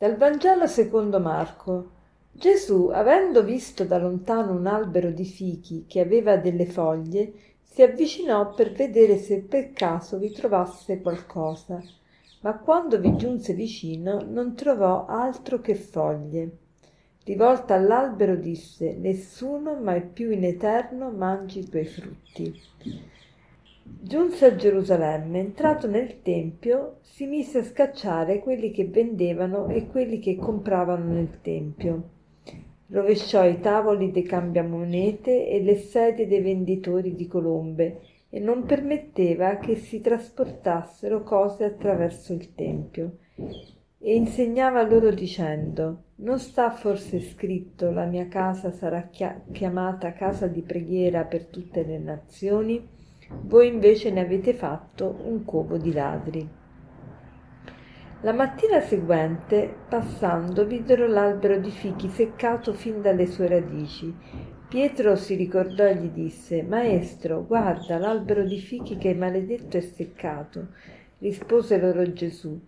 Dal Vangelo secondo Marco. Gesù, avendo visto da lontano un albero di fichi che aveva delle foglie, si avvicinò per vedere se per caso vi trovasse qualcosa, ma quando vi giunse vicino non trovò altro che foglie. Rivolta all'albero disse Nessuno mai più in eterno mangi i tuoi frutti. Giunse a Gerusalemme, entrato nel Tempio, si mise a scacciare quelli che vendevano e quelli che compravano nel Tempio. Rovesciò i tavoli dei cambiamonete e le sedie dei venditori di colombe e non permetteva che si trasportassero cose attraverso il Tempio. E insegnava loro dicendo, non sta forse scritto la mia casa sarà chiamata casa di preghiera per tutte le nazioni? Voi invece ne avete fatto un covo di ladri. La mattina seguente, passando, videro l'albero di fichi seccato fin dalle sue radici. Pietro si ricordò e gli disse, Maestro, guarda, l'albero di fichi che hai maledetto è seccato. Rispose loro Gesù,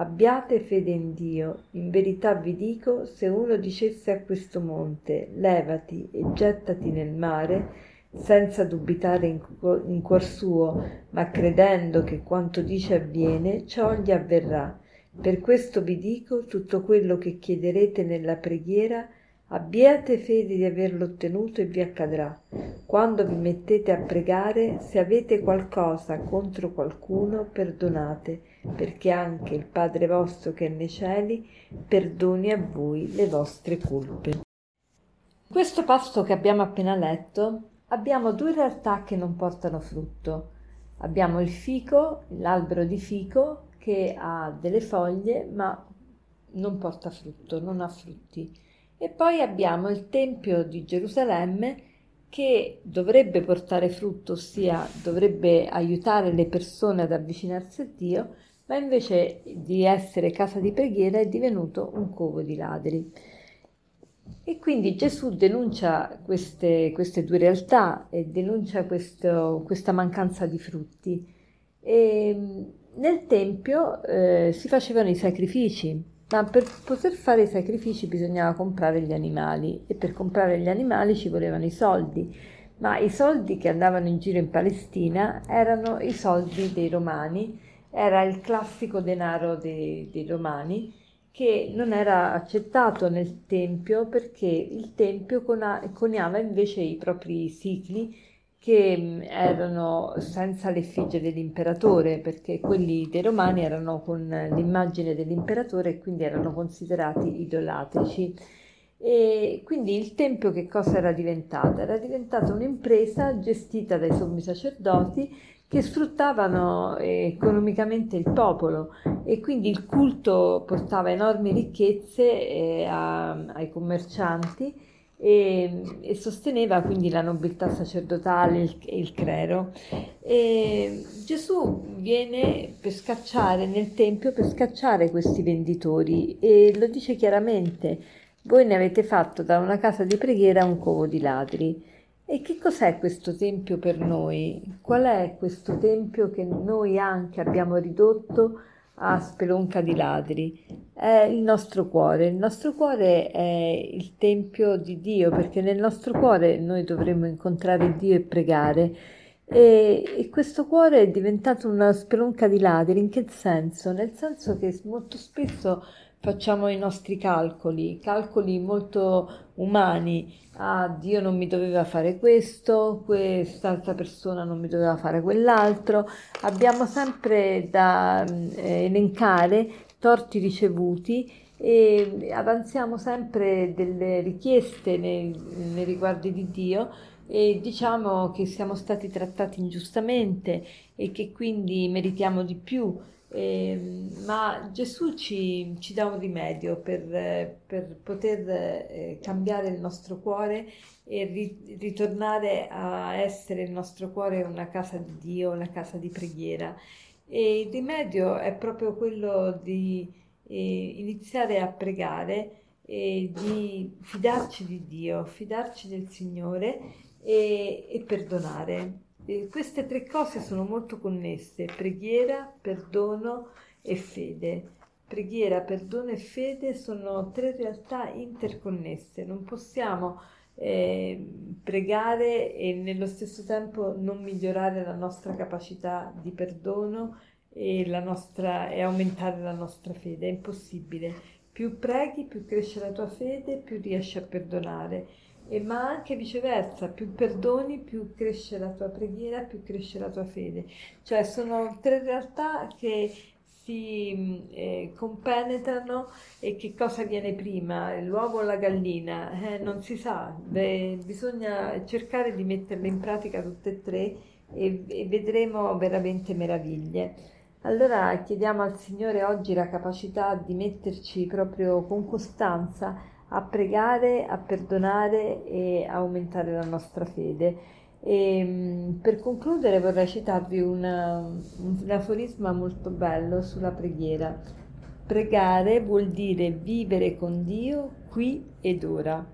Abbiate fede in Dio. In verità vi dico, se uno dicesse a questo monte, levati e gettati nel mare, senza dubitare in, cuor suo, ma credendo che quanto dice avviene, ciò gli avverrà. Per questo vi dico tutto quello che chiederete nella preghiera, abbiate fede di averlo ottenuto e vi accadrà. Quando vi mettete a pregare, se avete qualcosa contro qualcuno, perdonate, perché anche il Padre vostro che è nei cieli perdoni a voi le vostre colpe. Questo passo che abbiamo appena letto abbiamo due realtà che non portano frutto. Abbiamo il fico, l'albero di fico che ha delle foglie ma non porta frutto, non ha frutti. E poi abbiamo il Tempio di Gerusalemme che dovrebbe portare frutto, ossia dovrebbe aiutare le persone ad avvicinarsi a Dio, ma invece di essere casa di preghiera è divenuto un covo di ladri. E quindi Gesù denuncia queste, queste due realtà e denuncia questo, questa mancanza di frutti. E nel Tempio eh, si facevano i sacrifici, ma per poter fare i sacrifici bisognava comprare gli animali e per comprare gli animali ci volevano i soldi, ma i soldi che andavano in giro in Palestina erano i soldi dei romani, era il classico denaro dei, dei romani che non era accettato nel Tempio perché il Tempio coniava invece i propri sicli che mm, erano senza l'effigie dell'imperatore perché quelli dei romani erano con l'immagine dell'imperatore e quindi erano considerati idolatrici. E quindi il Tempio che cosa era diventato? Era diventata un'impresa gestita dai sommi sacerdoti che sfruttavano economicamente il popolo e quindi il culto portava enormi ricchezze eh, a, ai commercianti e, e, sosteneva quindi la nobiltà sacerdotale e il, clero. E Gesù viene per scacciare nel Tempio, per scacciare questi venditori e lo dice chiaramente, voi ne avete fatto da una casa di preghiera un covo di ladri. E che cos'è questo tempio per noi? Qual è questo tempio che noi anche abbiamo ridotto a spelonca di ladri? È il nostro cuore. Il nostro cuore è il tempio di Dio, perché nel nostro cuore noi dovremmo incontrare Dio e pregare. E, e questo cuore è diventato una spelonca di ladri. In che senso? Nel senso che molto spesso facciamo i nostri calcoli, calcoli molto umani. Ah, Dio non mi doveva fare questo, quest'altra persona non mi doveva fare quell'altro. Abbiamo sempre da eh, elencare torti ricevuti e avanziamo sempre delle richieste nei, nei riguardi di Dio e diciamo che siamo stati trattati ingiustamente e che quindi meritiamo di più eh, ma Gesù ci, ci, dà un rimedio per, per poter eh, cambiare il nostro cuore e ri, ritornare a essere il nostro cuore una casa di Dio, una casa di preghiera. E il rimedio è proprio quello di eh, iniziare a pregare e di fidarci di Dio, fidarci del Signore e, e perdonare e queste tre cose sono molto connesse, preghiera, perdono e fede. preghiera, perdono e fede sono tre realtà interconnesse. Non possiamo eh, pregare e nello stesso tempo non migliorare la nostra capacità di perdono e, nostra, e aumentare la nostra fede. È impossibile. Più preghi, più cresce la tua fede, più riesci a perdonare. E, ma anche viceversa, più perdoni, più cresce la tua preghiera, più cresce la tua fede. Cioè sono tre realtà che si eh, compenetrano e che cosa viene prima, l'uovo o la gallina? Eh, non si sa, Beh, bisogna cercare di metterle in pratica tutte e tre e, e vedremo veramente meraviglie. Allora chiediamo al Signore oggi la capacità di metterci proprio con costanza a pregare, a perdonare e a aumentare la nostra fede. E, ehm, per concludere vorrei citarvi una, un aforisma molto bello sulla preghiera. Pregare vuol dire vivere con Dio qui ed ora.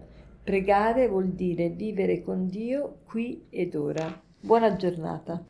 Pregare vuol dire vivere con Dio qui ed ora. Buona giornata.